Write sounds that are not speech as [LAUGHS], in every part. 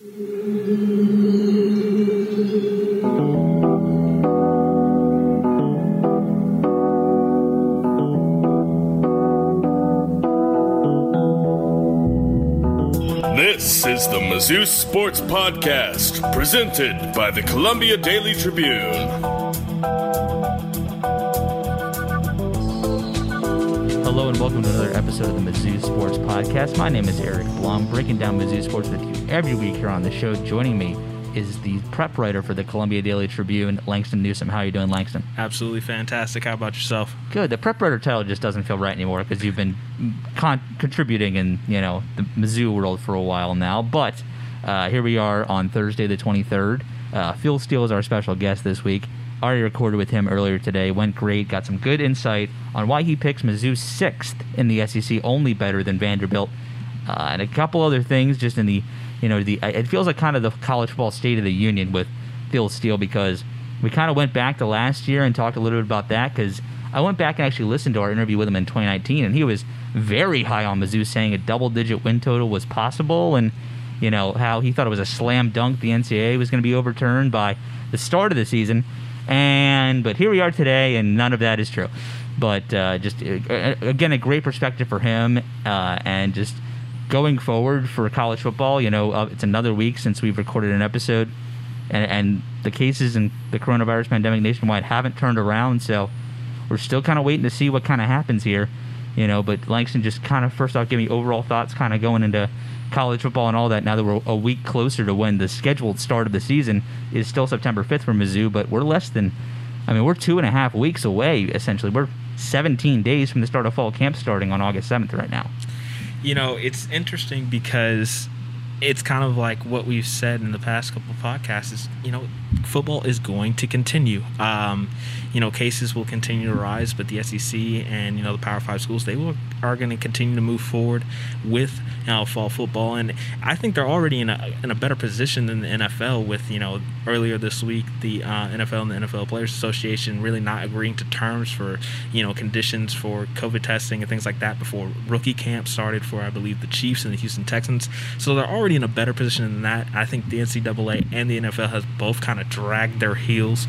This is the Mizzou Sports Podcast, presented by the Columbia Daily Tribune. Hello and welcome to another episode of the Mizzou Sports Podcast. My name is Eric Blum, breaking down Mizzou sports with you every week here on the show. Joining me is the prep writer for the Columbia Daily Tribune, Langston Newsome. How are you doing, Langston? Absolutely fantastic. How about yourself? Good. The prep writer title just doesn't feel right anymore because you've been con- contributing in you know the Mizzou world for a while now. But uh, here we are on Thursday, the 23rd. Uh, Phil Steele is our special guest this week. Already recorded with him earlier today. Went great. Got some good insight on why he picks Mizzou sixth in the SEC, only better than Vanderbilt, uh, and a couple other things just in the you know the it feels like kind of the college football state of the union with Phil Steele because we kind of went back to last year and talked a little bit about that because I went back and actually listened to our interview with him in 2019 and he was very high on Mizzou saying a double digit win total was possible and you know how he thought it was a slam dunk the NCAA was going to be overturned by the start of the season. And but here we are today and none of that is true. But uh, just uh, again a great perspective for him uh, and just going forward for college football, you know, uh, it's another week since we've recorded an episode, and, and the cases in the coronavirus pandemic nationwide haven't turned around. So we're still kind of waiting to see what kind of happens here, you know. But Langston just kind of first off give me overall thoughts, kind of going into college football and all that. Now that we're a week closer to when the scheduled start of the season is still September 5th for Mizzou, but we're less than, I mean, we're two and a half weeks away essentially. We're 17 days from the start of fall camp starting on August 7th right now you know, it's interesting because it's kind of like what we've said in the past couple of podcasts is, you know, football is going to continue. Um, you know, cases will continue to rise, but the SEC and you know the Power Five schools they will are going to continue to move forward with you know fall football, and I think they're already in a in a better position than the NFL. With you know earlier this week the uh, NFL and the NFL Players Association really not agreeing to terms for you know conditions for COVID testing and things like that before rookie camp started for I believe the Chiefs and the Houston Texans. So they're already in a better position than that. I think the NCAA and the NFL has both kind of dragged their heels.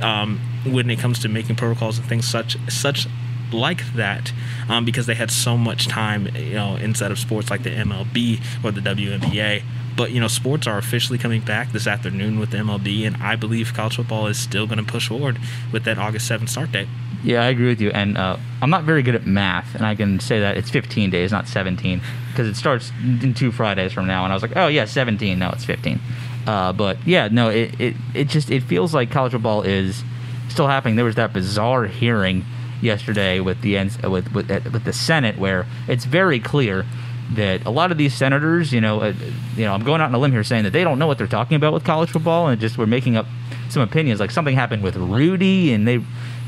Um, when it comes to making protocols and things such such like that um, because they had so much time, you know, inside of sports like the MLB or the WNBA. But you know, sports are officially coming back this afternoon with the MLB, and I believe college football is still going to push forward with that August 7th start date. Yeah, I agree with you. And uh, I'm not very good at math, and I can say that it's 15 days, not 17, because it starts in two Fridays from now. And I was like, oh yeah, 17. No, it's 15. Uh, but yeah, no, it, it it just it feels like college football is still happening. There was that bizarre hearing yesterday with the with with, with the Senate where it's very clear that a lot of these senators, you know, uh, you know, I'm going out on a limb here saying that they don't know what they're talking about with college football and just we're making up some opinions. Like something happened with Rudy, and they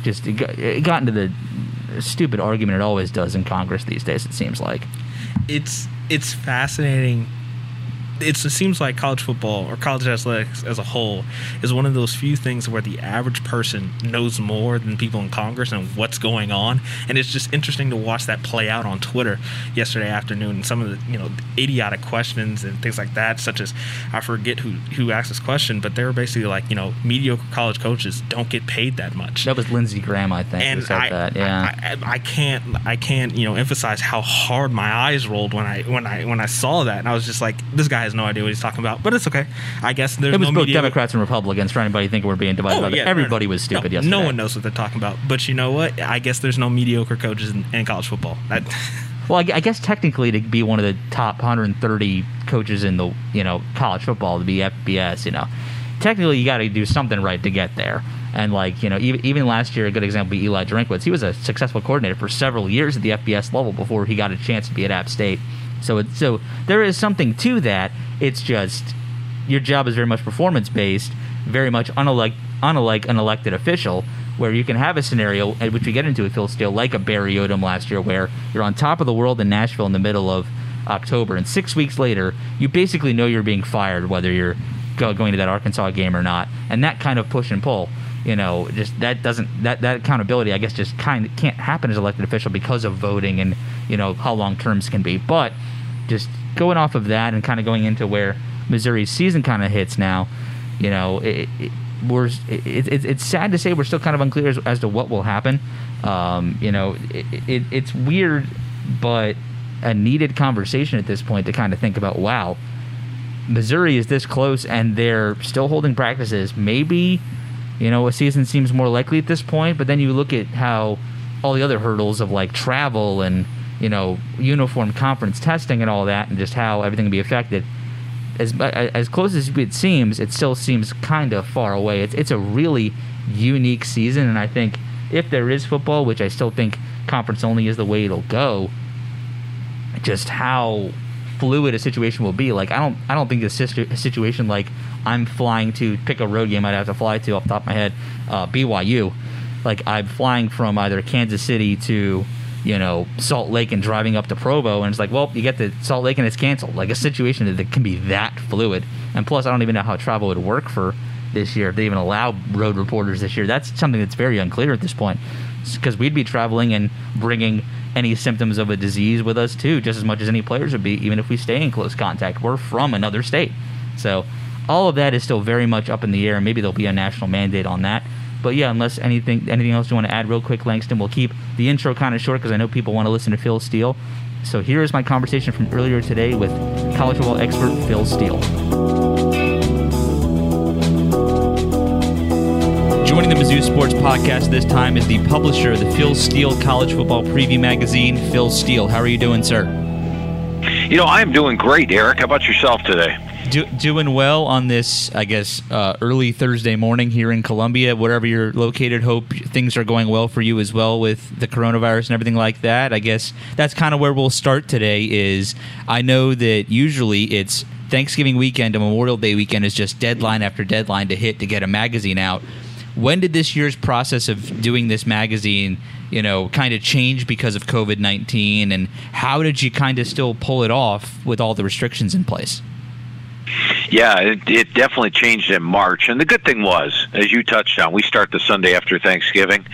just it got, it got into the stupid argument it always does in Congress these days. It seems like it's it's fascinating it seems like college football or college athletics as a whole is one of those few things where the average person knows more than people in Congress and what's going on, and it's just interesting to watch that play out on Twitter yesterday afternoon. And some of the you know idiotic questions and things like that, such as I forget who who asked this question, but they were basically like you know mediocre college coaches don't get paid that much. That was Lindsey Graham, I think, and I, that. Yeah, I, I, I can't I can't you know emphasize how hard my eyes rolled when I when I when I saw that, and I was just like, this guy has no idea what he's talking about, but it's okay. I guess there's it was no both media. Democrats and Republicans for anybody thinking we're being divided. Oh, yeah, everybody no, was stupid no, yesterday. No one knows what they're talking about. But you know what? I guess there's no mediocre coaches in, in college football. That, [LAUGHS] well, I, I guess technically to be one of the top 130 coaches in the you know college football to be FBS, you know, technically you got to do something right to get there. And like you know, even, even last year, a good example would be Eli Drinkwitz. He was a successful coordinator for several years at the FBS level before he got a chance to be at App State. So it, so there is something to that. It's just your job is very much performance based, very much unlike unlike an elected official, where you can have a scenario, which we get into with Phil Steele, like a Barry Odom last year, where you're on top of the world in Nashville in the middle of October, and six weeks later, you basically know you're being fired, whether you're going to that Arkansas game or not, and that kind of push and pull. You know, just that doesn't that that accountability, I guess, just kind of can't happen as elected official because of voting and you know how long terms can be. But just going off of that and kind of going into where Missouri's season kind of hits now, you know, it, it, we're it, it, it's sad to say we're still kind of unclear as, as to what will happen. Um, you know, it, it's weird, but a needed conversation at this point to kind of think about. Wow, Missouri is this close, and they're still holding practices. Maybe, you know, a season seems more likely at this point. But then you look at how all the other hurdles of like travel and you know uniform conference testing and all that, and just how everything be affected as uh, as close as it seems, it still seems kind of far away. It's it's a really unique season, and I think if there is football, which I still think conference only is the way it'll go, just how fluid a situation will be. Like I don't I don't think a situation like I'm flying to pick a road game I'd have to fly to off the top of my head, uh, BYU. Like I'm flying from either Kansas City to you know Salt Lake and driving up to Provo, and it's like, well, you get to Salt Lake and it's canceled. Like a situation that can be that fluid. And plus, I don't even know how travel would work for this year. If they even allow road reporters this year, that's something that's very unclear at this point. Because we'd be traveling and bringing any symptoms of a disease with us too, just as much as any players would be, even if we stay in close contact. We're from another state, so all of that is still very much up in the air. and Maybe there'll be a national mandate on that. But yeah, unless anything anything else you want to add real quick, Langston, we'll keep the intro kind of short because I know people want to listen to Phil Steele. So here is my conversation from earlier today with college football expert Phil Steele. Joining the Mizzou Sports Podcast this time is the publisher of the Phil Steele College Football Preview Magazine, Phil Steele. How are you doing, sir? You know, I am doing great, Eric. How about yourself today? Do, doing well on this, I guess, uh, early Thursday morning here in Columbia. Wherever you're located, hope things are going well for you as well with the coronavirus and everything like that. I guess that's kind of where we'll start today. Is I know that usually it's Thanksgiving weekend and Memorial Day weekend is just deadline after deadline to hit to get a magazine out. When did this year's process of doing this magazine, you know, kind of change because of COVID 19? And how did you kind of still pull it off with all the restrictions in place? Yeah, it, it definitely changed in March. And the good thing was, as you touched on, we start the Sunday after Thanksgiving.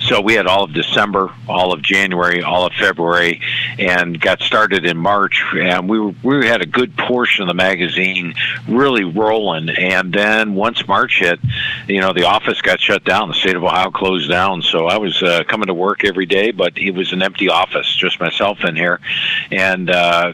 So we had all of December, all of January, all of February, and got started in March. And we, we had a good portion of the magazine really rolling. And then once March hit, you know, the office got shut down. The state of Ohio closed down. So I was uh, coming to work every day, but it was an empty office, just myself in here. And uh,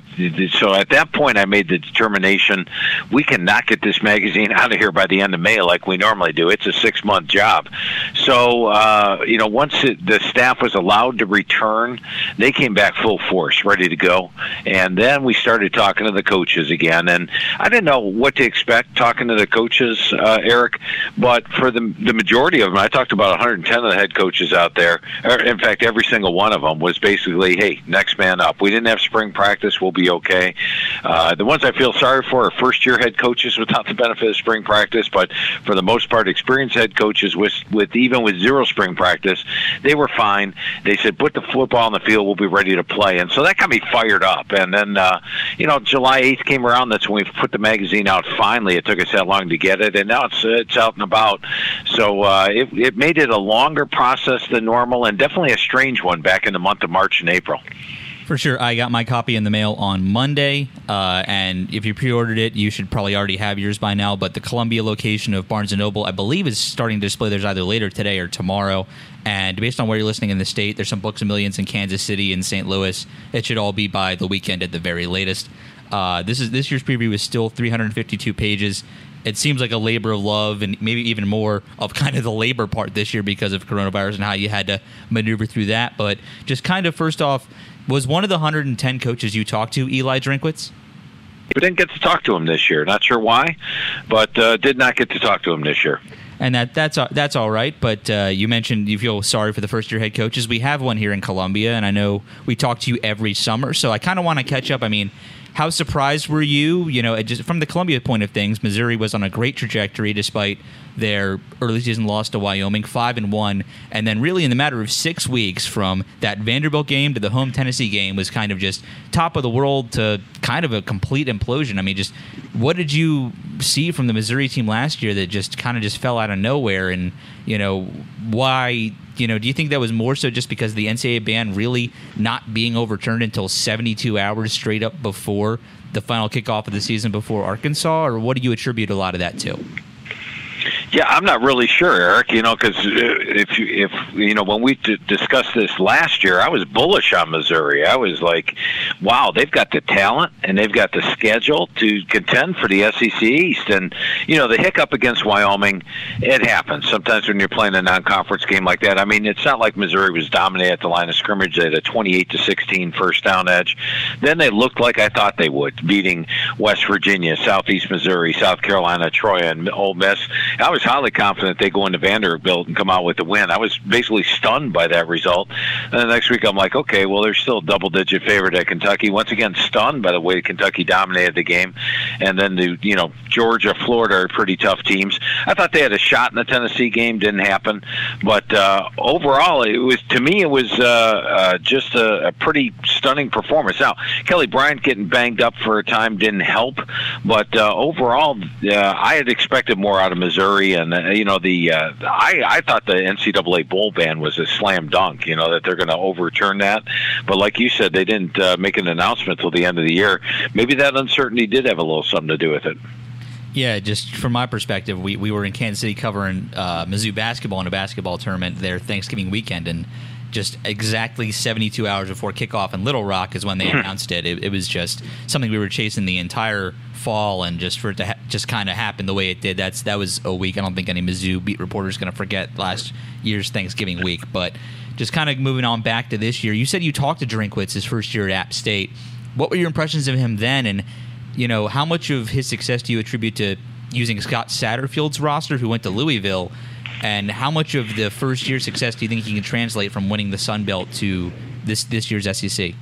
so at that point, I made the determination we cannot get this magazine out of here by the end of May like we normally do. It's a six month job. So, uh, you know, once it, the staff was allowed to return, they came back full force, ready to go. And then we started talking to the coaches again. And I didn't know what to expect talking to the coaches, uh, Eric, but for the, the majority of them, I talked about 110 of the head coaches out there. In fact, every single one of them was basically, hey, next man up. We didn't have spring practice. We'll be okay. Uh, the ones I feel sorry for are first year head coaches without the benefit of spring practice, but for the most part, experienced head coaches with with even with zero spring practice, they were fine. They said, "Put the football on the field. We'll be ready to play." And so that got me fired up. And then, uh, you know, July eighth came around. That's when we put the magazine out. Finally, it took us that long to get it, and now it's it's out and about. So uh, it it made it a longer process than normal, and definitely a strange one back in the month of March and April. For sure. I got my copy in the mail on Monday, uh, and if you pre-ordered it, you should probably already have yours by now. But the Columbia location of Barnes & Noble, I believe, is starting to display theirs either later today or tomorrow. And based on where you're listening in the state, there's some Books and Millions in Kansas City and St. Louis. It should all be by the weekend at the very latest. Uh, this is this year's preview is still 352 pages. It seems like a labor of love, and maybe even more of kind of the labor part this year because of coronavirus and how you had to maneuver through that. But just kind of first off, was one of the 110 coaches you talked to Eli Drinkwitz? We didn't get to talk to him this year. Not sure why, but uh, did not get to talk to him this year. And that that's that's all right. But uh, you mentioned you feel sorry for the first year head coaches. We have one here in Columbia, and I know we talk to you every summer. So I kind of want to catch up. I mean, how surprised were you? You know, just from the Columbia point of things, Missouri was on a great trajectory despite their early season loss to Wyoming, five and one, and then really in the matter of six weeks from that Vanderbilt game to the home Tennessee game was kind of just top of the world to kind of a complete implosion. I mean, just what did you see from the Missouri team last year that just kind of just fell out of nowhere? And you know why? You know, do you think that was more so just because the NCAA ban really not being overturned until 72 hours straight up before the final kickoff of the season before Arkansas, or what do you attribute a lot of that to? Yeah, I'm not really sure, Eric. You know, because uh, if you, if you know when we d- discussed this last year, I was bullish on Missouri. I was like, "Wow, they've got the talent and they've got the schedule to contend for the SEC East." And you know, the hiccup against Wyoming, it happens sometimes when you're playing a non-conference game like that. I mean, it's not like Missouri was dominating at the line of scrimmage. They had a 28 to 16 first down edge. Then they looked like I thought they would, beating West Virginia, Southeast Missouri, South Carolina, Troy, and Ole Miss. I was highly confident they go into Vanderbilt and come out with the win. I was basically stunned by that result. And the next week, I'm like, okay, well, they're still a double-digit favorite at Kentucky. Once again, stunned by the way Kentucky dominated the game. And then the you know Georgia, Florida are pretty tough teams. I thought they had a shot in the Tennessee game, didn't happen. But uh, overall, it was to me it was uh, uh, just a, a pretty stunning performance. Now Kelly Bryant getting banged up for a time didn't help, but uh, overall, uh, I had expected more out of Missouri, and uh, you know the uh, I I thought the NCAA bowl ban was a slam dunk. You know that they're going to overturn that, but like you said, they didn't uh, make an announcement till the end of the year. Maybe that uncertainty did have a little something to do with it. Yeah, just from my perspective, we, we were in Kansas City covering uh, Mizzou basketball in a basketball tournament there Thanksgiving weekend, and just exactly 72 hours before kickoff in Little Rock is when they hmm. announced it. it. It was just something we were chasing the entire fall, and just for it to ha- just kind of happen the way it did, that's that was a week. I don't think any Mizzou beat reporter is going to forget last year's Thanksgiving week. But just kind of moving on back to this year, you said you talked to Drinkwitz his first year at App State. What were your impressions of him then, and you know how much of his success do you attribute to using Scott Satterfield's roster, who went to Louisville? And how much of the first year success do you think he can translate from winning the Sun Belt to this this year's SEC?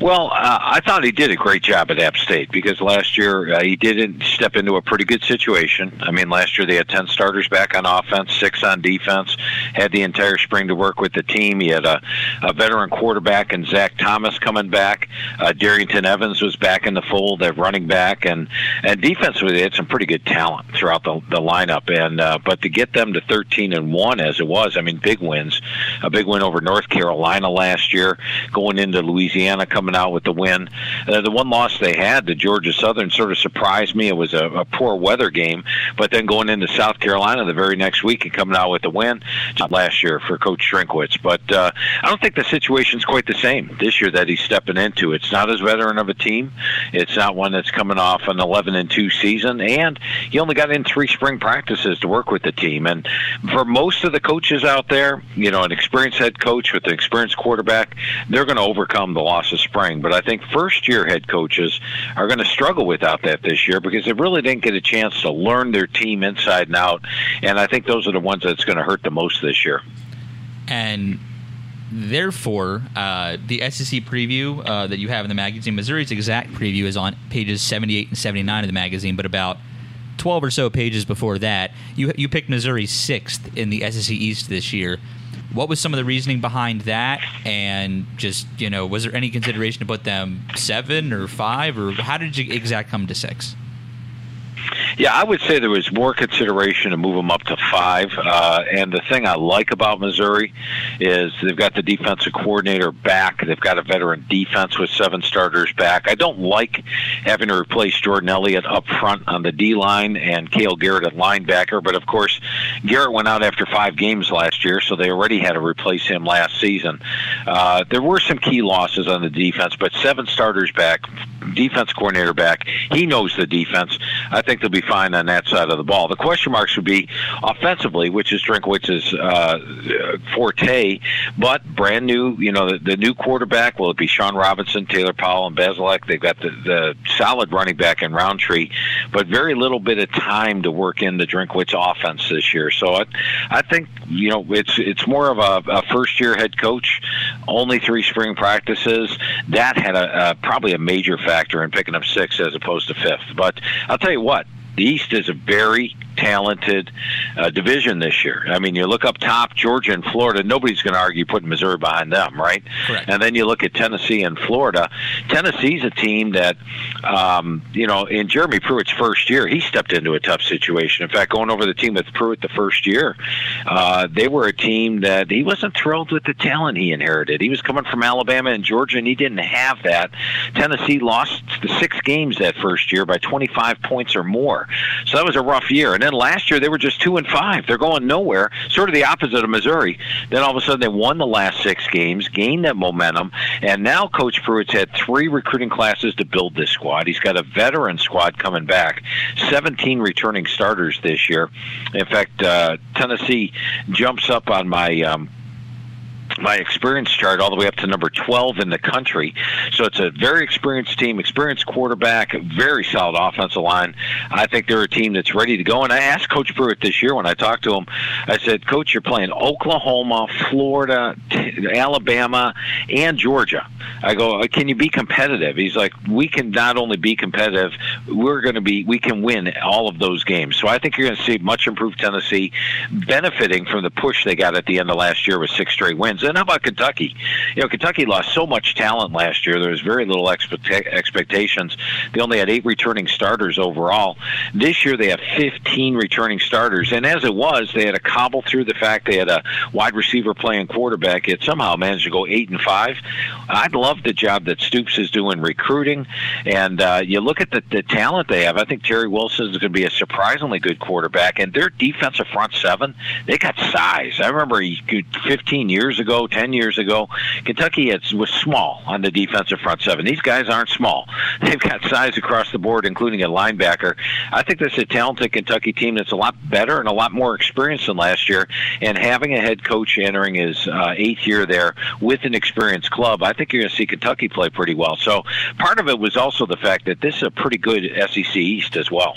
Well, uh, I thought he did a great job at App State because last year uh, he did step into a pretty good situation. I mean, last year they had 10 starters back on offense, six on defense, had the entire spring to work with the team. He had a, a veteran quarterback and Zach Thomas coming back. Uh, Darrynton Evans was back in the fold at running back, and and defensively they had some pretty good talent throughout the, the lineup. And uh, but to get them to 13 and one as it was, I mean, big wins. A big win over North Carolina last year, going into Louisiana, coming out with the win. Uh, the one loss they had to Georgia Southern sort of surprised me. It was a, a poor weather game, but then going into South Carolina the very next week and coming out with the win last year for Coach Drinkwitz. But uh, I don't think the situation's quite the same this year that he's stepping into. It's not as veteran of a team. It's not one that's coming off an 11 and 2 season, and he only got in three spring practices to work with the team. And for most of the coaches out there, you know, an experienced head coach with an experienced quarterback, they're going to overcome the loss of spring. But I think first year head coaches are going to struggle without that this year because they really didn't get a chance to learn their team inside and out. And I think those are the ones that's going to hurt the most this year. And therefore, uh, the SEC preview uh, that you have in the magazine, Missouri's exact preview, is on pages 78 and 79 of the magazine, but about 12 or so pages before that, you, you picked Missouri sixth in the SEC East this year. What was some of the reasoning behind that? And just, you know, was there any consideration to put them seven or five, or how did you exact come to six? Yeah, I would say there was more consideration to move them up to five. Uh, and the thing I like about Missouri is they've got the defensive coordinator back. They've got a veteran defense with seven starters back. I don't like having to replace Jordan Elliott up front on the D line and Cale Garrett at linebacker. But of course, Garrett went out after five games last year, so they already had to replace him last season. Uh, there were some key losses on the defense, but seven starters back, defense coordinator back. He knows the defense. I think they'll be fine on that side of the ball. The question marks would be offensively, which is Drinkwitz's uh, forte, but brand new. You know, the, the new quarterback will it be Shawn Robinson, Taylor Powell, and Bazelak. They've got the, the solid running back in Rountree, but very little bit of time to work in the Drinkwitz offense this year. So I, I think you know it's it's more of a, a first year head coach, only three spring practices. That had a, a probably a major factor in picking up six as opposed to fifth. But I'll tell you what, the East is a very talented uh, division this year. I mean, you look up top, Georgia and Florida. Nobody's going to argue putting Missouri behind them, right? Correct. And then you look at Tennessee and Florida. Tennessee's a team that, um, you know, in Jeremy Pruitt's first year, he stepped into a tough situation. In fact, going over the team with Pruitt the first year, uh, they were a team that he wasn't thrilled with the talent he inherited. He was coming from Alabama and Georgia, and he didn't have that. Tennessee lost the six games that first year by 25 points or more, so that was a rough year. And then last year they were just two and five. They're going nowhere. Sort of the opposite of Missouri. Then all of a sudden they won the last six games, gained that momentum, and now Coach Pruitt's had three recruiting classes to build this squad. He's got a veteran squad coming back, 17 returning starters this year. In fact, uh, Tennessee jumps up on my um, my experience chart all the way up to number 12 in the country. So it's a very experienced team, experienced quarterback, very solid offensive line. I think they're a team that's ready to go. And I asked Coach Pruitt this year when I talked to him, I said, Coach, you're playing Oklahoma, Florida, Alabama, and Georgia. I go, uh, can you be competitive? He's like, we can not only be competitive, we're going to be, we can win all of those games. So I think you're going to see much improved Tennessee benefiting from the push they got at the end of last year with six straight wins. And how about Kentucky? You know, Kentucky lost so much talent last year. There was very little expect- expectations. They only had eight returning starters overall. This year they have 15 returning starters. And as it was, they had to cobble through the fact they had a wide receiver playing quarterback. It somehow managed to go eight and five. I'd love the job that Stoops is doing recruiting. And uh, you look at the, the talent they have. I think Terry Wilson is going to be a surprisingly good quarterback. And their defensive front seven, they got size. I remember 15 years ago ago, 10 years ago, Kentucky was small on the defensive front seven. These guys aren't small. [LAUGHS] They've got size across the board, including a linebacker. I think this is a talented Kentucky team that's a lot better and a lot more experienced than last year. And having a head coach entering his uh, eighth year there with an experienced club, I think you're going to see Kentucky play pretty well. So part of it was also the fact that this is a pretty good SEC East as well.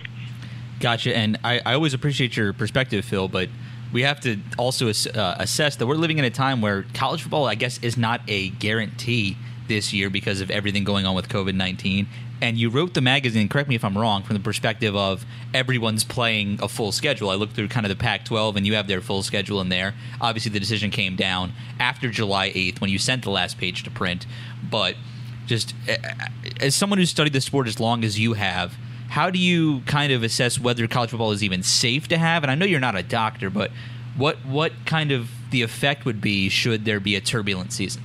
Gotcha. And I, I always appreciate your perspective, Phil, but we have to also uh, assess that we're living in a time where college football, I guess, is not a guarantee this year because of everything going on with COVID 19. And you wrote the magazine, correct me if I'm wrong, from the perspective of everyone's playing a full schedule. I looked through kind of the Pac 12, and you have their full schedule in there. Obviously, the decision came down after July 8th when you sent the last page to print. But just as someone who's studied the sport as long as you have, how do you kind of assess whether college football is even safe to have? And I know you're not a doctor, but what what kind of the effect would be should there be a turbulent season?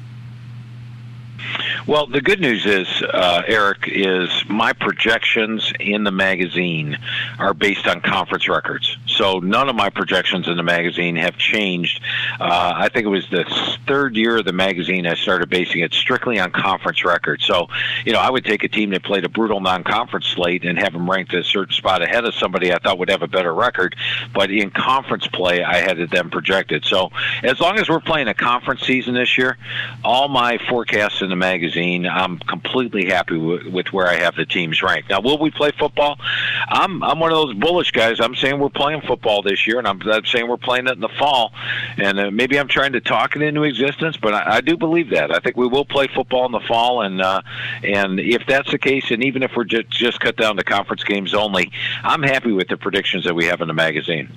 Well, the good news is, uh, Eric, is my projections in the magazine are based on conference records. So none of my projections in the magazine have changed. Uh, I think it was the third year of the magazine I started basing it strictly on conference records. So, you know, I would take a team that played a brutal non-conference slate and have them ranked a certain spot ahead of somebody I thought would have a better record. But in conference play, I had them projected. So as long as we're playing a conference season this year, all my forecasts in the magazine, I'm completely happy with, with where I have the teams ranked. Now, will we play football? I'm I'm one of those bullish guys. I'm saying we're playing football this year, and I'm, I'm saying we're playing it in the fall. And uh, maybe I'm trying to talk it into existence, but I, I do believe that. I think we will play football in the fall, and uh, and if that's the case, and even if we're just just cut down to conference games only, I'm happy with the predictions that we have in the magazine.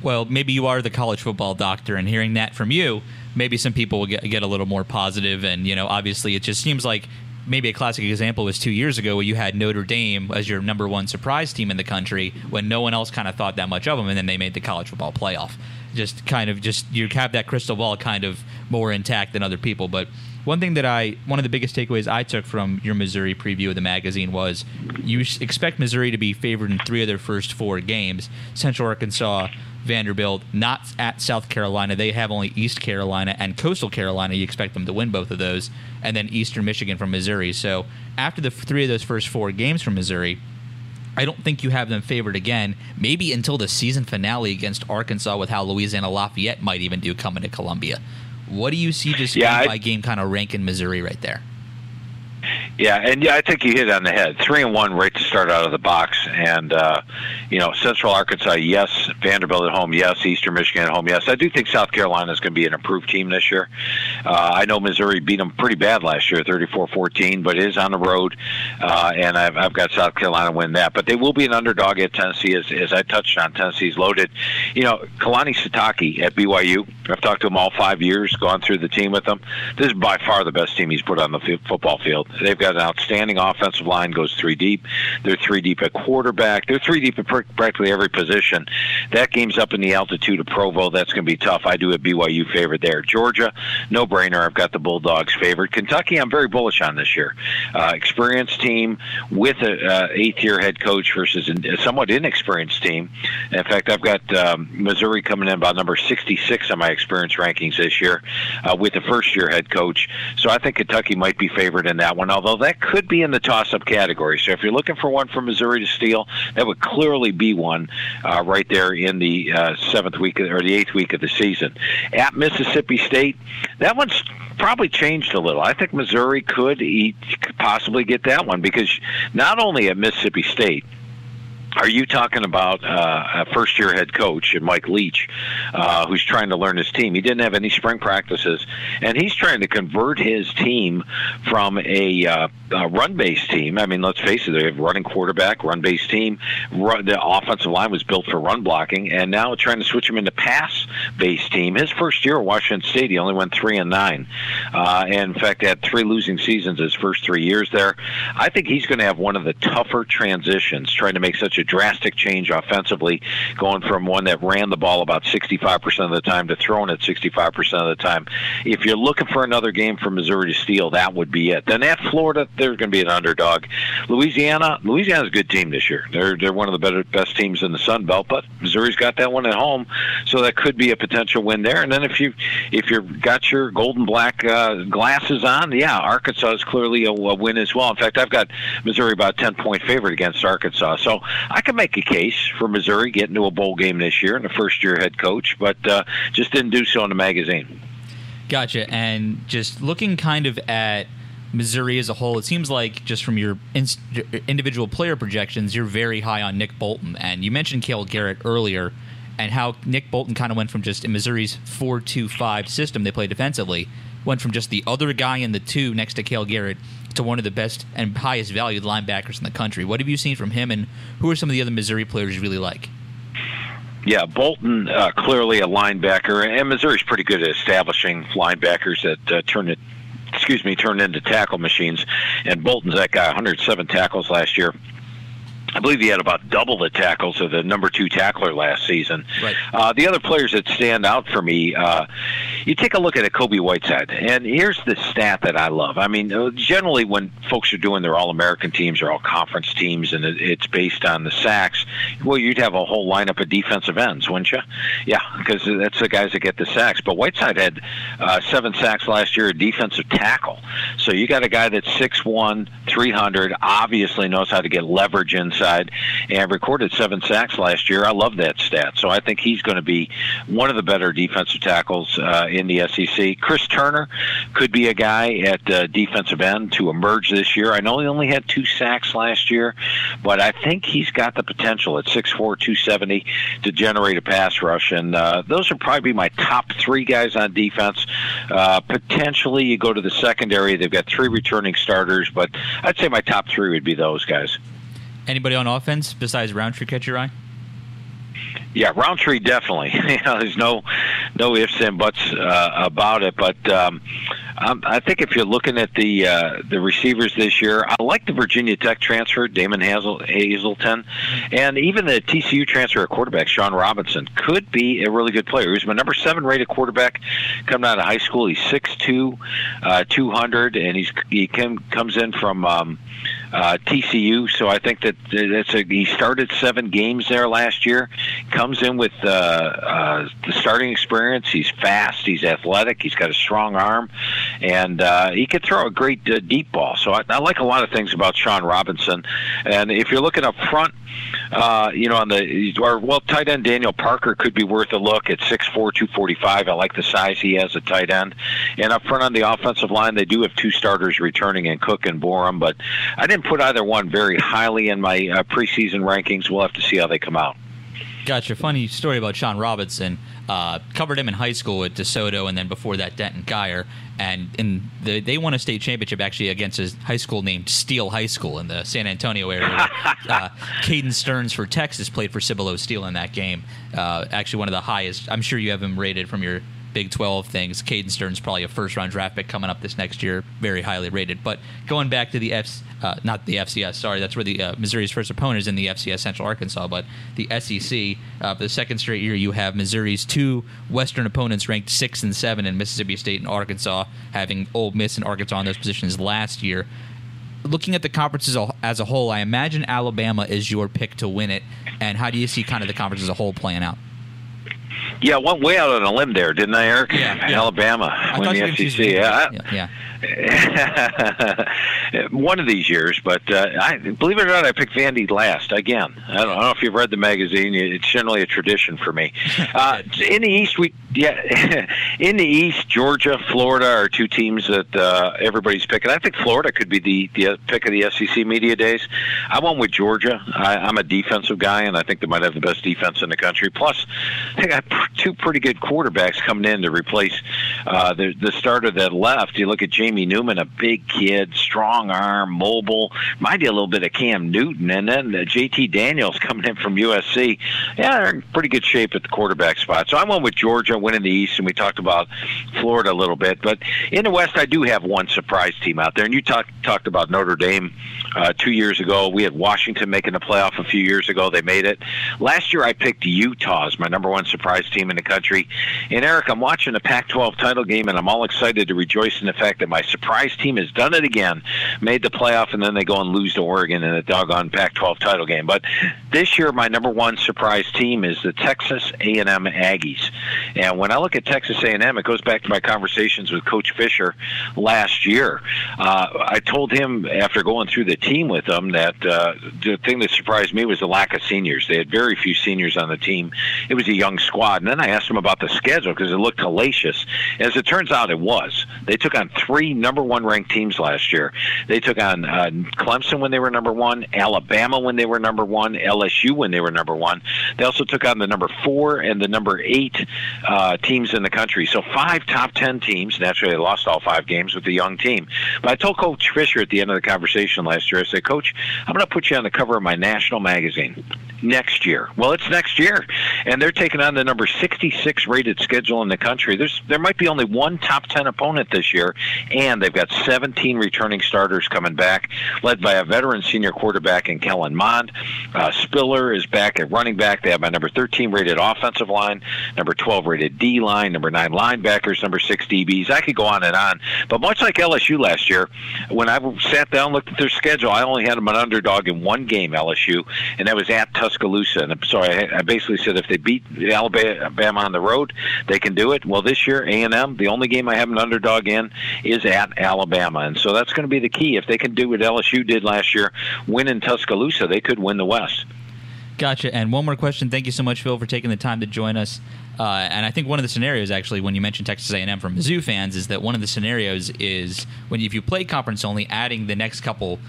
Well, maybe you are the college football doctor, and hearing that from you, maybe some people will get, get a little more positive. And you know, obviously, it just seems like maybe a classic example was two years ago where you had Notre Dame as your number one surprise team in the country when no one else kind of thought that much of them, and then they made the college football playoff. Just kind of just you have that crystal ball kind of more intact than other people. But one thing that I one of the biggest takeaways I took from your Missouri preview of the magazine was you expect Missouri to be favored in three of their first four games. Central Arkansas, Vanderbilt, not at South Carolina. They have only East Carolina and Coastal Carolina. You expect them to win both of those, and then Eastern Michigan from Missouri. So after the three of those first four games from Missouri, I don't think you have them favored again. Maybe until the season finale against Arkansas, with how Louisiana Lafayette might even do coming to Columbia. What do you see just yeah, game by game kind of ranking Missouri right there? Yeah, and yeah, I think you hit it on the head. Three and one right to start out of the box, and uh, you know Central Arkansas, yes. Vanderbilt at home, yes. Eastern Michigan at home, yes. I do think South Carolina is going to be an improved team this year. Uh, I know Missouri beat them pretty bad last year, 34-14, but it is on the road, uh, and I've, I've got South Carolina win that. But they will be an underdog at Tennessee, as, as I touched on. Tennessee's loaded. You know, Kalani Sitake at BYU. I've talked to him all five years, gone through the team with him. This is by far the best team he's put on the f- football field. They've got an outstanding offensive line, goes three deep. They're three deep at quarterback. They're three deep at practically every position. That game's up in the altitude of Provo. That's going to be tough. I do a BYU favorite there. Georgia, no brainer. I've got the Bulldogs favored. Kentucky, I'm very bullish on this year. Uh, experienced team with a uh, eighth year head coach versus a somewhat inexperienced team. In fact, I've got um, Missouri coming in about number 66 on my experience rankings this year uh, with a first year head coach. So I think Kentucky might be favored in that one, although that could be in the toss-up category. So if you're looking for one from Missouri to steal, that would clearly be one uh, right there in the uh, seventh week or the eighth week of the season. At Mississippi State, that one's probably changed a little. I think Missouri could eat, possibly get that one because not only at Mississippi State are you talking about uh, a first year head coach, Mike Leach, uh, who's trying to learn his team? He didn't have any spring practices, and he's trying to convert his team from a, uh, a run based team. I mean, let's face it, they have running quarterback, run based team. Run, the offensive line was built for run blocking, and now trying to switch him into pass based team. His first year at Washington State, he only went 3 and 9. Uh, and in fact, had three losing seasons his first three years there. I think he's going to have one of the tougher transitions trying to make such a drastic change offensively, going from one that ran the ball about 65% of the time to throwing it 65% of the time. If you're looking for another game for Missouri to steal, that would be it. Then at Florida, they're going to be an underdog. Louisiana, Louisiana's a good team this year. They're they're one of the better best teams in the Sun Belt, but Missouri's got that one at home, so that could be a potential win there. And then if you if you've got your golden black uh, glasses on, yeah, Arkansas is clearly a, a win as well. In fact, I've got Missouri about 10 point favorite against Arkansas, so I could make a case for Missouri getting to a bowl game this year and a first year head coach, but uh, just didn't do so in the magazine. Gotcha. And just looking kind of at Missouri as a whole, it seems like just from your in- individual player projections, you're very high on Nick Bolton. And you mentioned Cale Garrett earlier and how Nick Bolton kind of went from just in Missouri's 4 2 5 system they play defensively, went from just the other guy in the two next to Cale Garrett to one of the best and highest valued linebackers in the country. What have you seen from him, and who are some of the other Missouri players you really like? Yeah, Bolton uh, clearly a linebacker, and Missouri's pretty good at establishing linebackers that uh, turn it, excuse me, turn into tackle machines. And Bolton's that guy, 107 tackles last year. I believe he had about double the tackles of the number two tackler last season. Right. Uh, the other players that stand out for me, uh, you take a look at a Kobie Whiteside, and here's the stat that I love. I mean, uh, generally when folks are doing their All-American teams or All-Conference teams, and it's based on the sacks, well, you'd have a whole lineup of defensive ends, wouldn't you? Yeah, because that's the guys that get the sacks. But Whiteside had uh, seven sacks last year, a defensive tackle. So you got a guy that's 6'1", 300, obviously knows how to get leverage inside side and recorded seven sacks last year. I love that stat. So I think he's going to be one of the better defensive tackles uh, in the SEC. Chris Turner could be a guy at uh, defensive end to emerge this year. I know he only had two sacks last year, but I think he's got the potential at 6'4", 270 to generate a pass rush. And uh, those would probably my top three guys on defense. Uh, potentially, you go to the secondary. They've got three returning starters, but I'd say my top three would be those guys. Anybody on offense besides Rountree catch your eye? Yeah, Rountree definitely. [LAUGHS] you know, there's no no ifs and buts uh, about it. But um, I think if you're looking at the uh, the receivers this year, I like the Virginia Tech transfer, Damon Hazel, Hazelton, and even the TCU transfer at quarterback, Shawn Robinson, could be a really good player. He's my number seven rated quarterback coming out of high school. He's 6'2", uh, 200, and he's he came, comes in from. Um, uh, TCU. So I think that that's a, he started seven games there last year. Comes in with uh, uh, the starting experience. He's fast. He's athletic. He's got a strong arm, and uh, he could throw a great uh, deep ball. So I, I like a lot of things about Shawn Robinson. And if you're looking up front, uh, you know, on the or well, tight end Daniel Parker could be worth a look at 6'4", 245. I like the size he has at tight end, and up front on the offensive line, they do have two starters returning in Cook and Borom, but I didn't put either one very highly in my uh, preseason rankings. We'll have to see how they come out. Gotcha. Funny story about Shawn Robinson. Uh, covered him in high school at DeSoto, and then before that, Denton Guyer. And in the, they won a state championship actually against a high school named Steele High School in the San Antonio area. [LAUGHS] uh, Caden Sterns for Texas played for Cibolo Steele in that game. Uh, actually, one of the highest. I'm sure you have him rated from your Big 12 things. Caden Sterns probably a first round draft pick coming up this next year, very highly rated. But going back to the F, uh, not the FCS, sorry, that's where the uh, Missouri's first opponent is in the FCS Central Arkansas, but the SEC. Uh, for the second straight year, you have Missouri's two Western opponents ranked six and seven in Mississippi State and Arkansas, having Ole Miss and Arkansas in those positions last year looking at the conferences as a whole, I imagine Alabama is your pick to win it. And how do you see kind of the conference as a whole playing out? Yeah, went way out on a limb there, didn't I, Eric? Yeah, yeah. Alabama I win the SEC. were Yeah, yeah, yeah. [LAUGHS] one of these years, but uh, I believe it or not, I picked Vandy last again. I don't, I don't know if you've read the magazine; it's generally a tradition for me. [LAUGHS] Uh, in the East, we yeah, [LAUGHS] in the East, Georgia, Florida are two teams that uh, everybody's picking. I think Florida could be the, the pick of the SEC media days. I went with Georgia. I, I'm a defensive guy, and I think they might have the best defense in the country. Plus, they got two pretty good quarterbacks coming in to replace uh, the the starter that left. You look at Jamie Newman, a big kid, strong arm, mobile. Might be a little bit of Cam Newton, and then uh, JT Daniels [LAUGHS] coming in from USC. Yeah, they're in pretty good shape at the quarterback spot. So I went with Georgia winning the East, and we talked about Florida a little bit. But in the West, I do have one surprise team out there, and you talked talked about Notre Dame uh, two years ago. We had Washington making the playoff a few years ago. They made it. Last year, I picked Utah as my number one surprise team in the country. And Eric, I'm watching the Pac-12 title game, and I'm all excited to rejoice in the fact that my surprise team has done it again, made the playoff, and then they go and lose to Oregon in a doggone Pac-12 title game. But this year, my number one surprise team is the Texas A&M Aggies. And when I look at Texas A&M, it goes back to my conversations with Coach Fisher last year. Uh, I told him after going through the team with them that uh, the thing that surprised me was the lack of seniors. They had very few seniors on the team. It was a young squad. And then I asked him about the schedule because it looked hellacious. As it turns out, it was. They took on three number one ranked teams last year. They took on uh, Clemson when they were number one, Alabama when they were number one, LSU when they were number one. They also took on the number four and the number eight uh, teams in the country. So five top ten teams. Naturally, they lost all five games with the young team. But I told Coach Fisher at the end of the conversation last year, I said, Coach, I'm going to put you on the cover of my national magazine next year. Well, it's next year, and they're taking on the number 66 rated schedule in the country. There's there might be only one top 10 opponent this year, and they've got 17 returning starters coming back, led by a veteran senior quarterback in Kellen Mond. Uh, Spiller is back at running back. They have my number 13 rated offensive line, number 12 rated D line, number nine linebackers, number six DBs. I could go on and on, but much like LSU last year, when I sat down looked at their schedule, I only had them an underdog in one game, LSU, and that was at Tuscaloosa. And so I, I basically said if they beat Alabama on the road, they can do it. Well, this year A&M, the only game I have an underdog in is at Alabama, and so that's going to be the key. If they can do what LSU did last year, win in Tuscaloosa, they could win the West. Gotcha. And one more question. Thank you so much, Phil, for taking the time to join us. Uh, and I think one of the scenarios, actually, when you mentioned Texas A&M from Mizzou fans, is that one of the scenarios is when if you play conference only, adding the next couple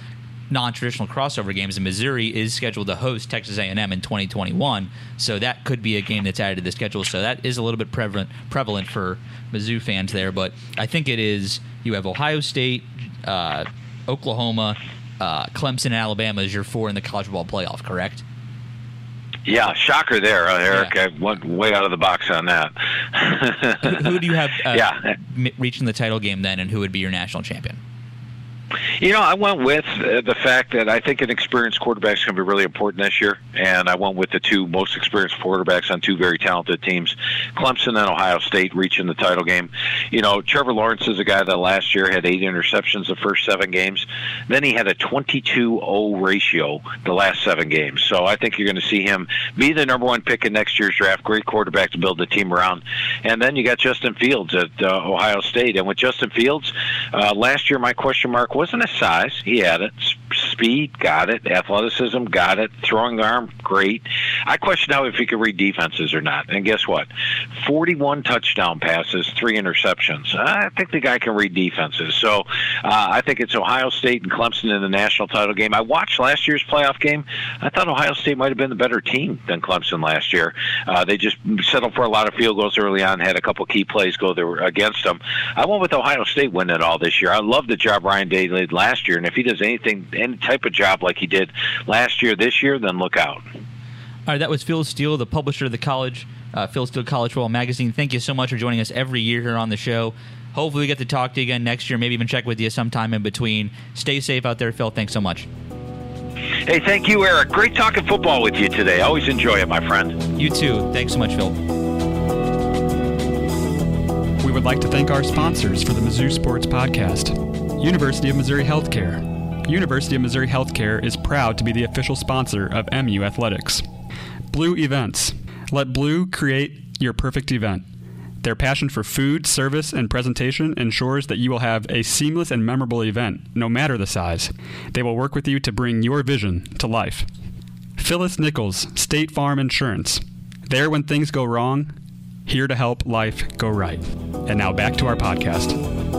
non-traditional crossover games in Missouri is scheduled to host Texas A&M in 2021. So that could be a game that's added to the schedule. So that is a little bit prevalent prevalent for Mizzou fans there. But I think it is you have Ohio State, uh, Oklahoma, uh, Clemson, and Alabama as your four in the college football playoff. Correct? Yeah, shocker there, uh, Eric. Yeah. I went way out of the box on that. who, who do you have uh, [LAUGHS] Yeah. reaching the title game then, and who would be your national champion? You know, I went with uh, the fact that I think an experienced quarterback is going to be really important this year, and I went with the two most experienced quarterbacks on two very talented teams, Clemson and Ohio State, reaching the title game. You know, Trevor Lawrence is a guy that last year had eight interceptions the first seven games. Then he had a 22-0 ratio the last seven games. So I think you're going to see him be the number one pick in next year's draft. Great quarterback to build the team around. And then you got Justin Fields at uh, Ohio State, and with Justin Fields, uh, last year my question mark wasn't his size. He had it. Speed, got it. Athleticism, got it. Throwing arm, great. I question now if he could read defenses or not. And guess what? 41 touchdown passes, three interceptions. I think the guy can read defenses. So uh, I think it's Ohio State and Clemson in the national title game. I watched last year's playoff game. I thought Ohio State might have been the better team than Clemson last year. Uh, they just settled for a lot of field goals early on, had a couple key plays go there against them. I went with Ohio State winning it all this year. I love the job Ryan Day did last year, and if he does anything, any type of job like he did last year, this year, then look out. All right, that was Phil Steele, the publisher of the college, uh, Phil Steele College Football Magazine. Thank you so much for joining us every year here on the show. Hopefully, we get to talk to you again next year, maybe even check with you sometime in between. Stay safe out there, Phil. Thanks so much. Hey, thank you, Eric. Great talking football with you today. Always enjoy it, my friend. You too. Thanks so much, Phil. We would like to thank our sponsors for the Mizzou Sports Podcast University of Missouri Healthcare. University of Missouri Healthcare is proud to be the official sponsor of MU Athletics. Blue Events. Let Blue create your perfect event. Their passion for food, service, and presentation ensures that you will have a seamless and memorable event, no matter the size. They will work with you to bring your vision to life. Phyllis Nichols, State Farm Insurance. There when things go wrong, here to help life go right. And now back to our podcast.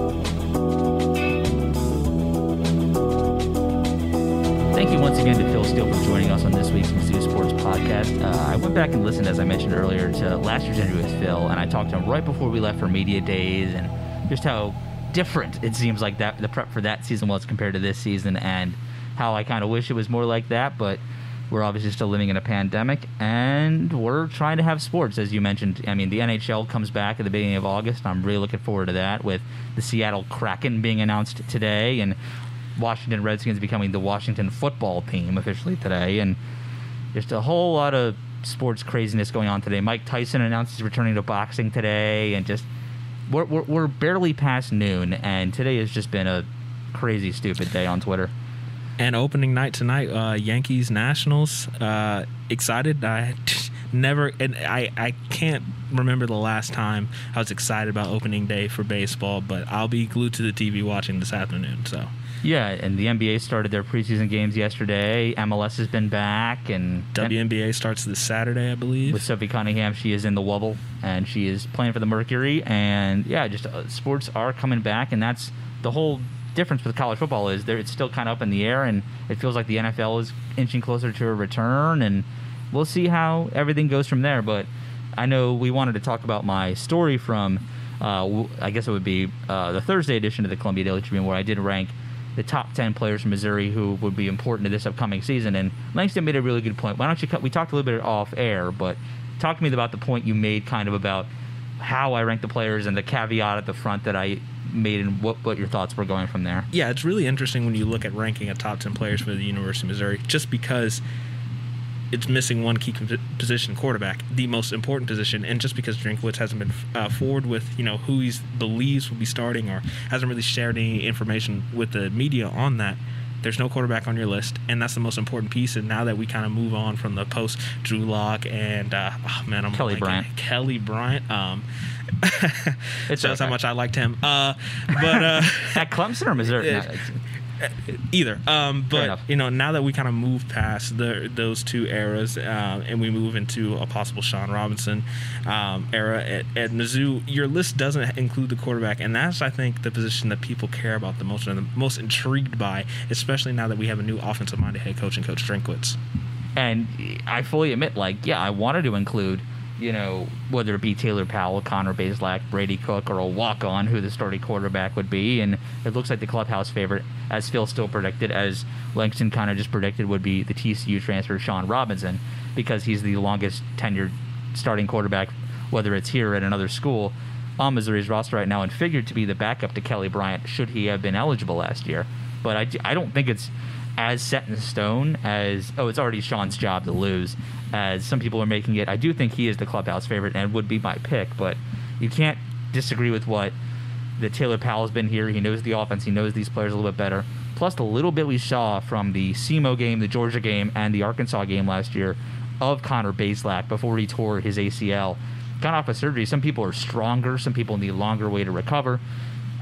Thank you once again to Phil Steele for joining us on this week's Mizzou Sports Podcast. Uh, I went back and listened, as I mentioned earlier, to last year's interview with Phil, and I talked to him right before we left for media days, and just how different it seems like that the prep for that season was compared to this season, and how I kind of wish it was more like that, but we're obviously still living in a pandemic, and we're trying to have sports, as you mentioned. I mean, the NHL comes back at the beginning of August. I'm really looking forward to that, with the Seattle Kraken being announced today, and Washington Redskins becoming the Washington football team officially today, and just a whole lot of sports craziness going on today. Mike Tyson announced he's returning to boxing today, and just we're, we're, we're barely past noon, and today has just been a crazy, stupid day on Twitter. And opening night tonight, uh, Yankees Nationals. Uh, excited. I [LAUGHS] never, and I, I can't remember the last time I was excited about opening day for baseball, but I'll be glued to the TV watching this afternoon. So. Yeah, and the NBA started their preseason games yesterday. MLS has been back, and WNBA starts this Saturday, I believe. With Sophie Cunningham, she is in the wubble, and she is playing for the Mercury. And yeah, just uh, sports are coming back, and that's the whole difference with college football is there it's still kind of up in the air, and it feels like the NFL is inching closer to a return, and we'll see how everything goes from there. But I know we wanted to talk about my story from, uh, I guess it would be uh, the Thursday edition of the Columbia Daily Tribune, where I did rank the top 10 players from Missouri who would be important to this upcoming season. And Langston made a really good point. Why don't you cut? We talked a little bit off air, but talk to me about the point you made kind of about how I rank the players and the caveat at the front that I made and what, what your thoughts were going from there. Yeah, it's really interesting when you look at ranking a top 10 players for the University of Missouri just because it's missing one key position, quarterback, the most important position, and just because Drinkwitz hasn't been uh, forward with you know who he believes will be starting or hasn't really shared any information with the media on that, there's no quarterback on your list, and that's the most important piece. And now that we kind of move on from the post Drew Lock and uh, oh man, I'm Kelly blanking. Bryant, Kelly Bryant. Um, [LAUGHS] it shows okay. how much I liked him. Uh, but uh, [LAUGHS] at Clemson or Missouri. [LAUGHS] It, [LAUGHS] either. Um, but you know, now that we kind of move past the, those two eras uh, and we move into a possible Shawn Robinson um, era at, at Mizzou, your list doesn't include the quarterback, and that's I think the position that people care about the most and the most intrigued by, especially now that we have a new offensive-minded head coach and Coach Drinkwitz. And I fully admit, like, yeah, I wanted to include you know, whether it be Taylor Powell, Connor Bazelak, Brady Cook, or a walk on who the starting quarterback would be. And it looks like the clubhouse favorite, as Phil Steele predicted, as Langston kind of just predicted, would be the TCU transfer, Shawn Robinson, because he's the longest tenured starting quarterback, whether it's here or at another school, on Missouri's roster right now, and figured to be the backup to Kelly Bryant should he have been eligible last year. But I, I don't think it's as set in stone as oh it's already Shawn's job to lose as some people are making it. I do think he is the clubhouse favorite and would be my pick, but you can't disagree with what the Taylor Powell's been here. He knows the offense. He knows these players a little bit better. Plus the little bit we saw from the SEMO game, the Georgia game, and the Arkansas game last year of Connor Bazelak before he tore his ACL. Got off of surgery. Some people are stronger. Some people need longer way to recover.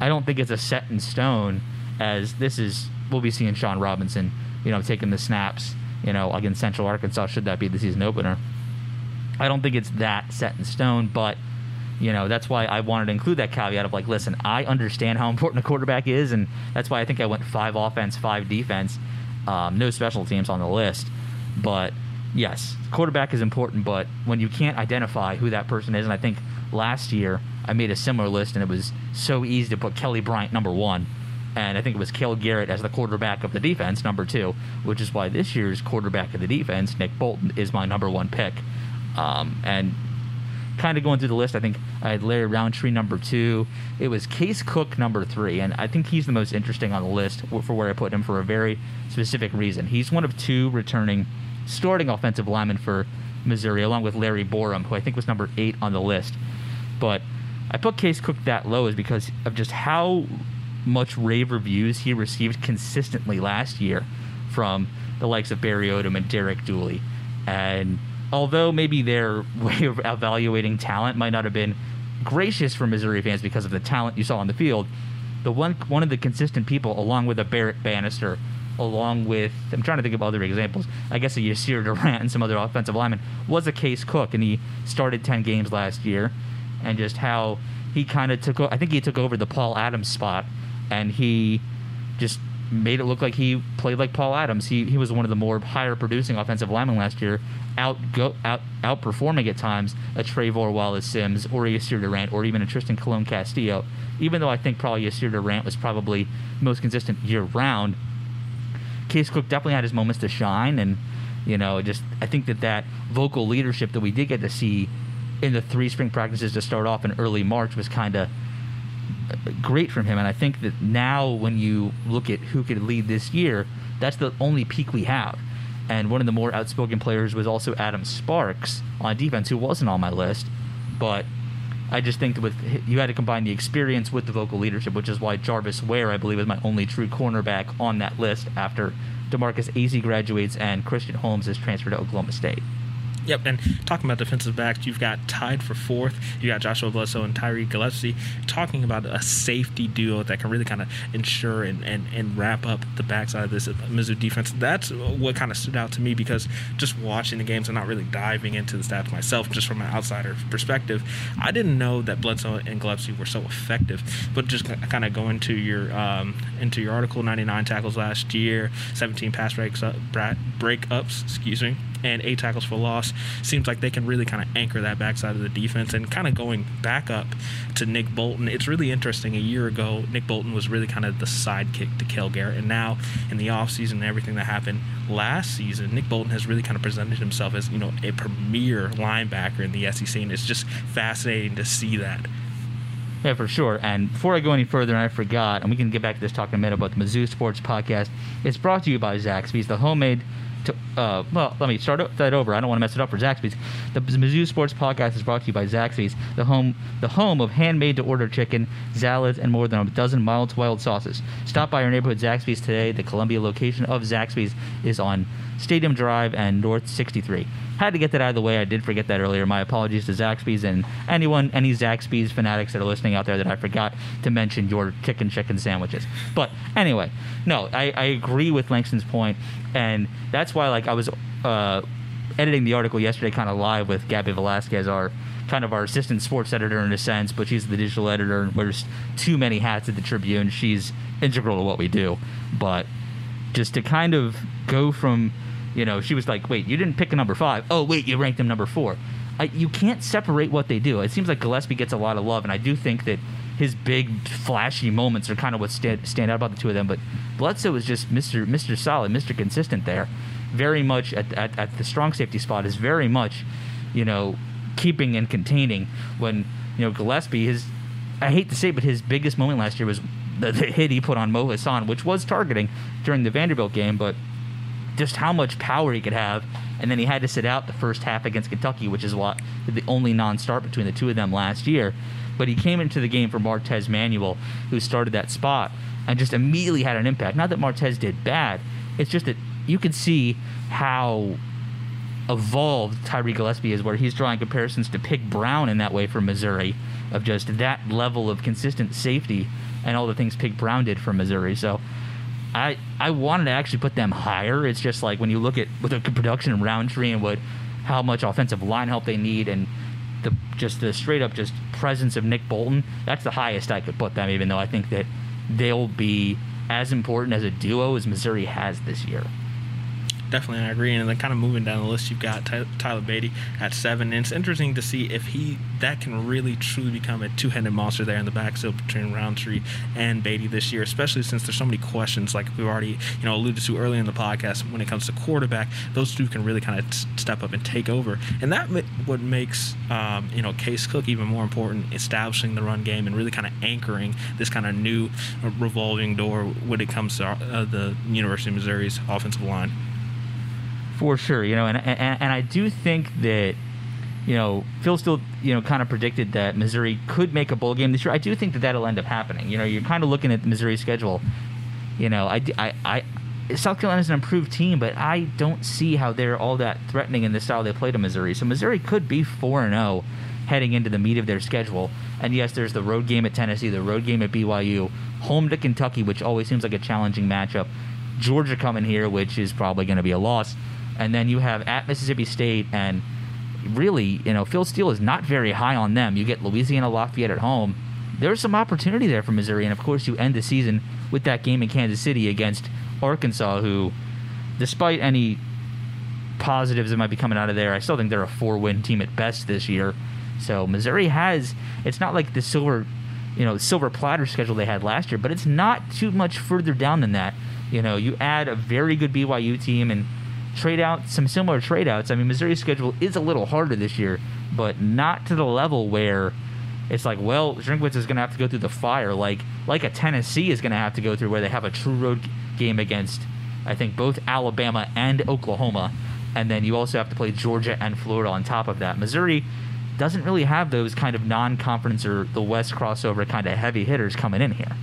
I don't think it's a set in stone as this is we'll be seeing Shawn Robinson, you know, taking the snaps, you know, against Central Arkansas should that be the season opener. I don't think it's that set in stone, but you know that's why I wanted to include that caveat of like, listen, I understand how [LAUGHS] important a quarterback is, and that's why I think I went five offense, five defense, um, no special teams on the list. But yes, quarterback is important, but when you can't identify who that person is, and I think last year I made a similar list, and it was so easy to put Kelly Bryant number one, and I think it was Cale Garrett as the quarterback of the defense number two, which is why this year's quarterback of the defense, Nick Bolton, is my number one pick. Um, and kind of going through the list, I think I had Larry Rountree number two. It was Case Cook number three, and I think he's the most interesting on the list for where I put him for a very specific reason. He's one of two returning starting offensive linemen for Missouri, along with Larry Borom, who I think was number eight on the list. But I put Case Cook that low is because of just how much rave reviews he received consistently last year from the likes of Barry Odom and Derek Dooley. And although maybe their [LAUGHS] way of evaluating talent might not have been gracious for Missouri fans because of the talent you saw on the field, the one one of the consistent people, along with a Barrett Banister, along with I'm trying to think of other examples. I guess a Yasir Durant and some other offensive linemen was a Case Cook, and he started ten games last year, and just how he kind of took. I think he took over the Paul Adams spot, and he just made it look like he played like Paul Adams. He he was one of the more higher producing offensive linemen last year, out go out outperforming at times a Trevor Wallace Sims or a Yasir Durant or even a Tristan Colon Castillo. Even though I think probably Yasir Durant was probably most consistent year round, Case Cook definitely had his moments to shine, and you know just I think that that vocal leadership that we did get to see in the three spring practices to start off in early March was kind of great from him. And I think that now, when you look at who could lead this year, that's the only peak we have. And one of the more outspoken players was also Adam Sparks on defense, who wasn't on my list. But I just think that with you had to combine the experience with the vocal leadership, which is why Jarvis Ware, I believe, is my only true cornerback on that list after DeMarkus Acy graduates and Christian Holmes is transferred to Oklahoma State. Yep, and talking about defensive backs, you've got tied for fourth. You got Joshua Bledsoe and Tyree Gillespie talking about a safety duo that can really kind of ensure and, and, and wrap up the backside of this Mizzou defense. That's what kind of stood out to me because just watching the games and not really diving into the stats myself, just from an outsider perspective, I didn't know that Bledsoe and Gillespie were so effective. But just kind of going to your um, into your article, 99 tackles last year, 17 pass breaks up, breakups, excuse me and eight tackles for loss. Seems like they can really kind of anchor that backside of the defense. And kind of going back up to Nick Bolton, it's really interesting. A year ago, Nick Bolton was really kind of the sidekick to Cale Garrett. And now, in the offseason and everything that happened last season, Nick Bolton has really kind of presented himself as, you know, a premier linebacker in the SEC. And it's just fascinating to see that. Yeah, for sure. And before I go any further, and I forgot, and we can get back to this talk in a minute about the Mizzou Sports Podcast. It's brought to you by Zaxby's, the homemade to, uh, well, let me start that over. I don't want to mess it up for Zaxby's. The Mizzou Sports Podcast is brought to you by Zaxby's, the home, the home of handmade to order chicken, salads, and more than a dozen mild wild sauces. Stop by your neighborhood Zaxby's today. The Columbia location of Zaxby's is on Stadium Drive and North 63. Had to get that out of the way. I did forget that earlier. My apologies to Zaxby's and anyone, any Zaxby's fanatics that are listening out there that I forgot to mention your chicken chicken sandwiches. But anyway, no, I, I agree with Langston's point, and that's why like I was uh, editing the article yesterday, kind of live with Gabby Velasquez, our kind of our assistant sports editor in a sense, but she's the digital editor and wears too many hats at the Tribune. She's integral to what we do, but just to kind of go from you know, she was like, "Wait, you didn't pick a number five. Oh, wait, you ranked them number four. I, you can't separate what they do. It seems like Gillespie gets a lot of love, and I do think that his big flashy moments are kind of what stand, stand out about the two of them. But Bledsoe is just Mr. Mr. Solid, Mr. Consistent there. Very much at, at, at the strong safety spot is very much, you know, keeping and containing. When you know Gillespie, his I hate to say, but his biggest moment last year was the, the hit he put on Mo Hasan, which was targeting during the Vanderbilt game, but just how much power he could have. And then he had to sit out the first half against Kentucky, which is what the only non-start between the two of them last year. But he came into the game for Martez Manuel, who started that spot, and just immediately had an impact. Not that Martez did bad, it's just that you could see how evolved Tyree Gillespie is, where he's drawing comparisons to Pig Brown in that way for Missouri, of just that level of consistent safety and all the things Pig Brown did for Missouri. So I I wanted to actually put them higher. It's just like when you look at with the production of Rountree and what how much offensive line help they need and the just the straight up just presence of Nick Bolton, that's the highest I could put them, even though I think that they'll be as important as a duo as Missouri has this year definitely I agree. And then kind of moving down the list, you've got Tyler Badie at seven, and it's interesting to see if he that can really truly become a two-headed monster there in the backfield between Rountree and Beatty this year, especially since there's so many questions like we've already you know alluded to earlier in the podcast when it comes to quarterback. Those two can really kind of step up and take over, and that what makes um, you know Case Cook even more important, establishing the run game and really kind of anchoring this kind of new revolving door when it comes to uh, the University of Missouri's offensive line for sure. You know, and, and and I do think that you know Phil Steele you know kind of predicted that Missouri could make a bowl game this year. I do think that that'll end up happening. You know, you're kind of looking at the Missouri schedule. You know, I, I, I South Carolina's an improved team, but I don't see how they're all that threatening in the style they play to Missouri. So Missouri could be four and zero oh heading into the meat of their schedule. And yes, there's the road game at Tennessee, the road game at BYU, home to Kentucky, which always seems like a challenging matchup. Georgia coming here, which is probably going to be a loss and then you have at Mississippi State, and really, you know, Phil Steele is not very high on them. You get Louisiana Lafayette at home. There's some opportunity there for Missouri, and of course, you end the season with that game in Kansas City against Arkansas, who, despite any positives that might be coming out of there, I still think they're a four-win team at best this year. So Missouri has. It's not like the silver, you know, silver platter schedule they had last year, but it's not too much further down than that. You know, you add a very good BYU team and trade out some similar trade outs. I mean, Missouri's schedule is a little harder this year, but not to the level where it's like, well, Drinkwitz is going to have to go through the fire, like like a Tennessee is going to have to go through, where they have a true road game against, I think, both Alabama and Oklahoma, and then you also have to play Georgia and Florida on top of that. Missouri doesn't really have those kind of non-conference or the West crossover kind of heavy hitters coming in here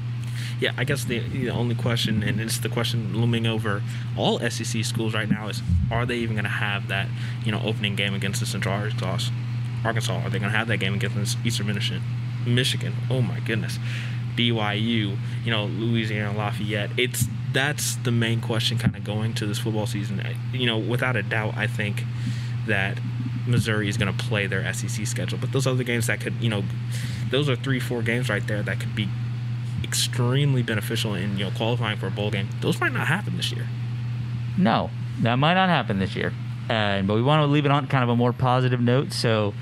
yeah, I guess the, the only question, and it's the question looming over all SEC schools right now, is are they even going to have that you know opening game against the Central Arkansas? Arkansas, are they going to have that game against Eastern Michigan? Michigan, oh my goodness, BYU, you know Louisiana Lafayette. It's that's the main question, kind of going to this football season. You know, without a doubt, I think that Missouri is going to play their SEC schedule, but those other games that could, you know, those are three, four games right there that could be extremely beneficial in you know qualifying for a bowl game. Those might not happen this year. No, that might not happen this year. And but we want to leave it on kind of a more positive note. So,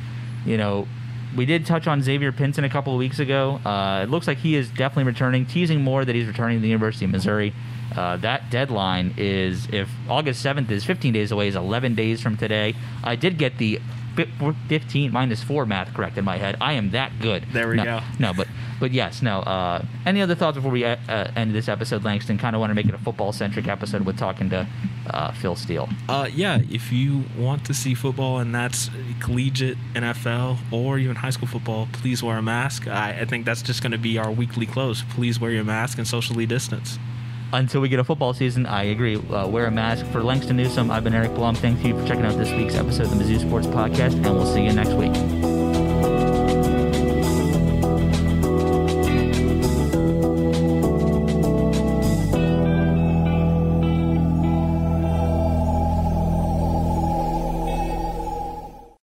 you know, we did touch on Xavier Pinson a couple of weeks ago. Uh, it looks like he is definitely returning, teasing more that he's returning to the University of Missouri. Uh, that deadline is if August 7th is 15 days away, is 11 days from today. I did get the 15 minus 4 math correct in my head. I am that good. There we no, go. No, but but yes, no. Uh, any other thoughts before we uh, uh end this episode, Langston? Kind of want to make it a football centric episode with talking to uh, Phil Steele. Uh, yeah, if you want to see football and that's collegiate, NFL, or even high school football, please wear a mask. I, I think that's just going to be our weekly close. Please wear your mask and socially distance until we get a football season, I agree. Uh, wear a mask. For Langston Newsome, I've been Eric Blum. Thank you for checking out this week's episode of the Mizzou Sports Podcast, and we'll see you next week.